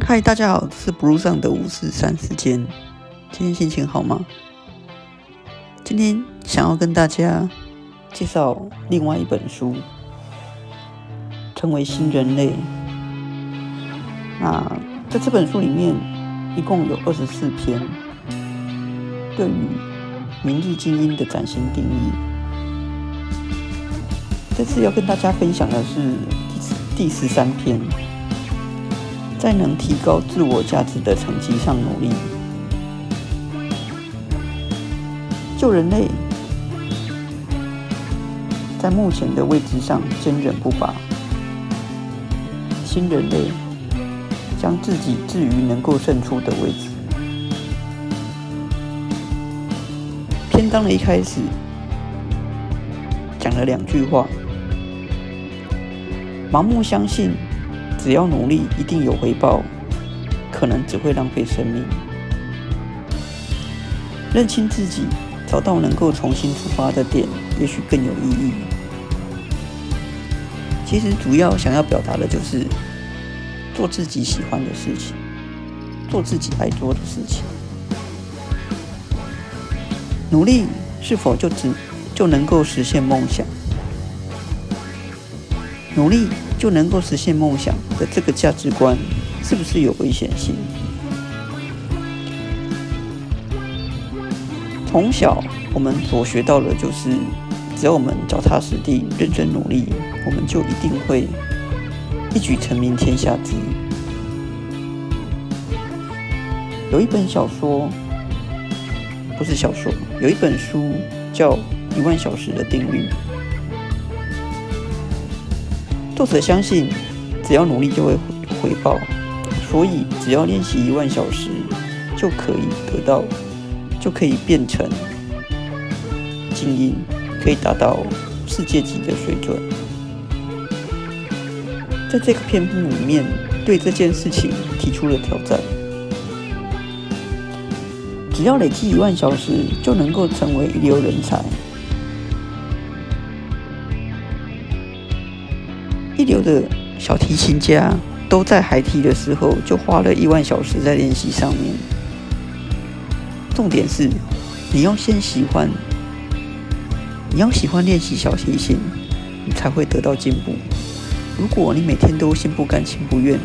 嗨，大家好，这是 Blue 上的五四三时间。今天心情好吗？今天想要跟大家介绍另外一本书，成为新人类。那在这本书里面，一共有二十四篇对于明日精英的崭新定义。这次要跟大家分享的是第第十三篇。在能提高自我价值的成绩上努力，救人类在目前的位置上坚韧不拔，新人类将自己置于能够胜出的位置。篇章的一开始讲了两句话：盲目相信。只要努力，一定有回报，可能只会浪费生命。认清自己，找到能够重新出发的点，也许更有意义。其实主要想要表达的就是做自己喜欢的事情，做自己爱做的事情。努力是否就只就能够实现梦想？努力。就能够实现梦想的这个价值观，是不是有危险性？从小我们所学到的，就是只要我们脚踏实地、认真努力，我们就一定会一举成名天下知。有一本小说，不是小说，有一本书叫《一万小时的定律》。作者相信，只要努力就会回报，所以只要练习一万小时，就可以得到，就可以变成精英，可以达到世界级的水准。在这个篇幅里面，对这件事情提出了挑战：只要累积一万小时，就能够成为一流人才。一流的小提琴家都在孩提的时候就花了一万小时在练习上面。重点是，你要先喜欢，你要喜欢练习小提琴，你才会得到进步。如果你每天都心不甘情不愿，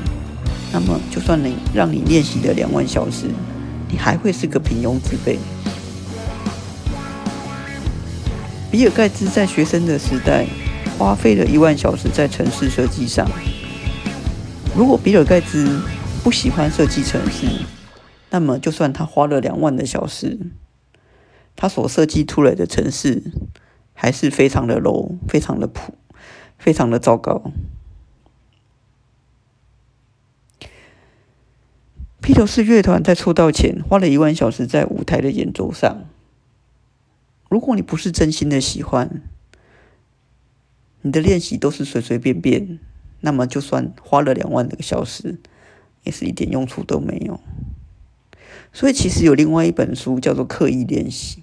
那么就算你让你练习了两万小时，你还会是个平庸之辈。比尔盖茨在学生的时代。花费了一万小时在城市设计上。如果比尔盖茨不喜欢设计城市，那么就算他花了两万的小时，他所设计出来的城市还是非常的 low，非常的普，非常的糟糕。披头士乐团在出道前花了一万小时在舞台的演奏上。如果你不是真心的喜欢，你的练习都是随随便便，那么就算花了两万个小时，也是一点用处都没有。所以其实有另外一本书叫做《刻意练习》，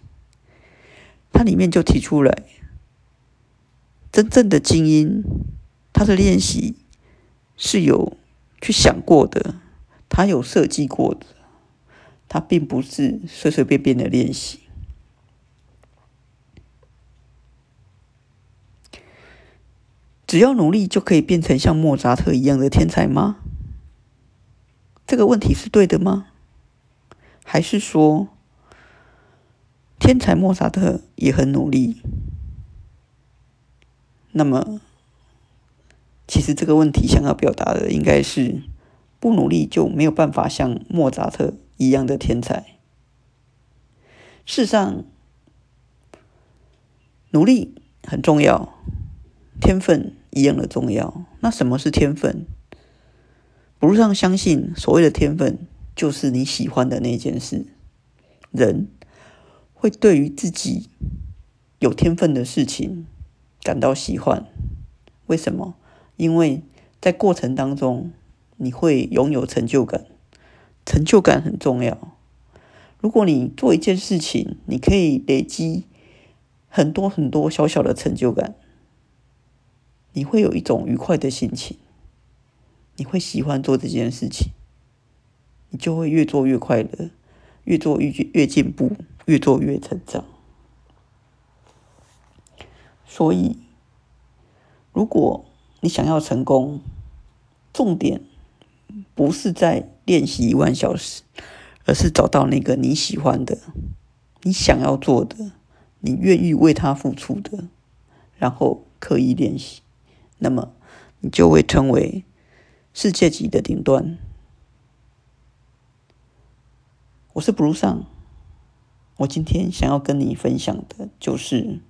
它里面就提出来，真正的精英，他的练习是有去想过的，他有设计过的，他并不是随随便便的练习。只要努力就可以变成像莫扎特一样的天才吗？这个问题是对的吗？还是说，天才莫扎特也很努力？那么，其实这个问题想要表达的应该是，不努力就没有办法像莫扎特一样的天才。事实上，努力很重要，天分。一样的重要。那什么是天分？不路上相信，所谓的天分就是你喜欢的那件事。人会对于自己有天分的事情感到喜欢。为什么？因为在过程当中你会拥有成就感，成就感很重要。如果你做一件事情，你可以累积很多很多小小的成就感。你会有一种愉快的心情，你会喜欢做这件事情。你就会越做越快乐，越做越越进步，越做越成长。所以，如果你想要成功，重点不是在练习一万小时，而是找到那个你喜欢的、你想要做的、你愿意为他付出的，然后刻意练习，那么你就会成为世界级的顶端。我是不如上，我今天想要跟你分享的就是，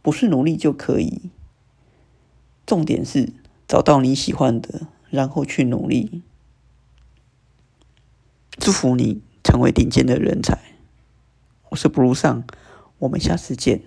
不是努力就可以，重点是找到你喜欢的，然后去努力。祝福你成为顶尖的人才。我是不如上，我们下次见。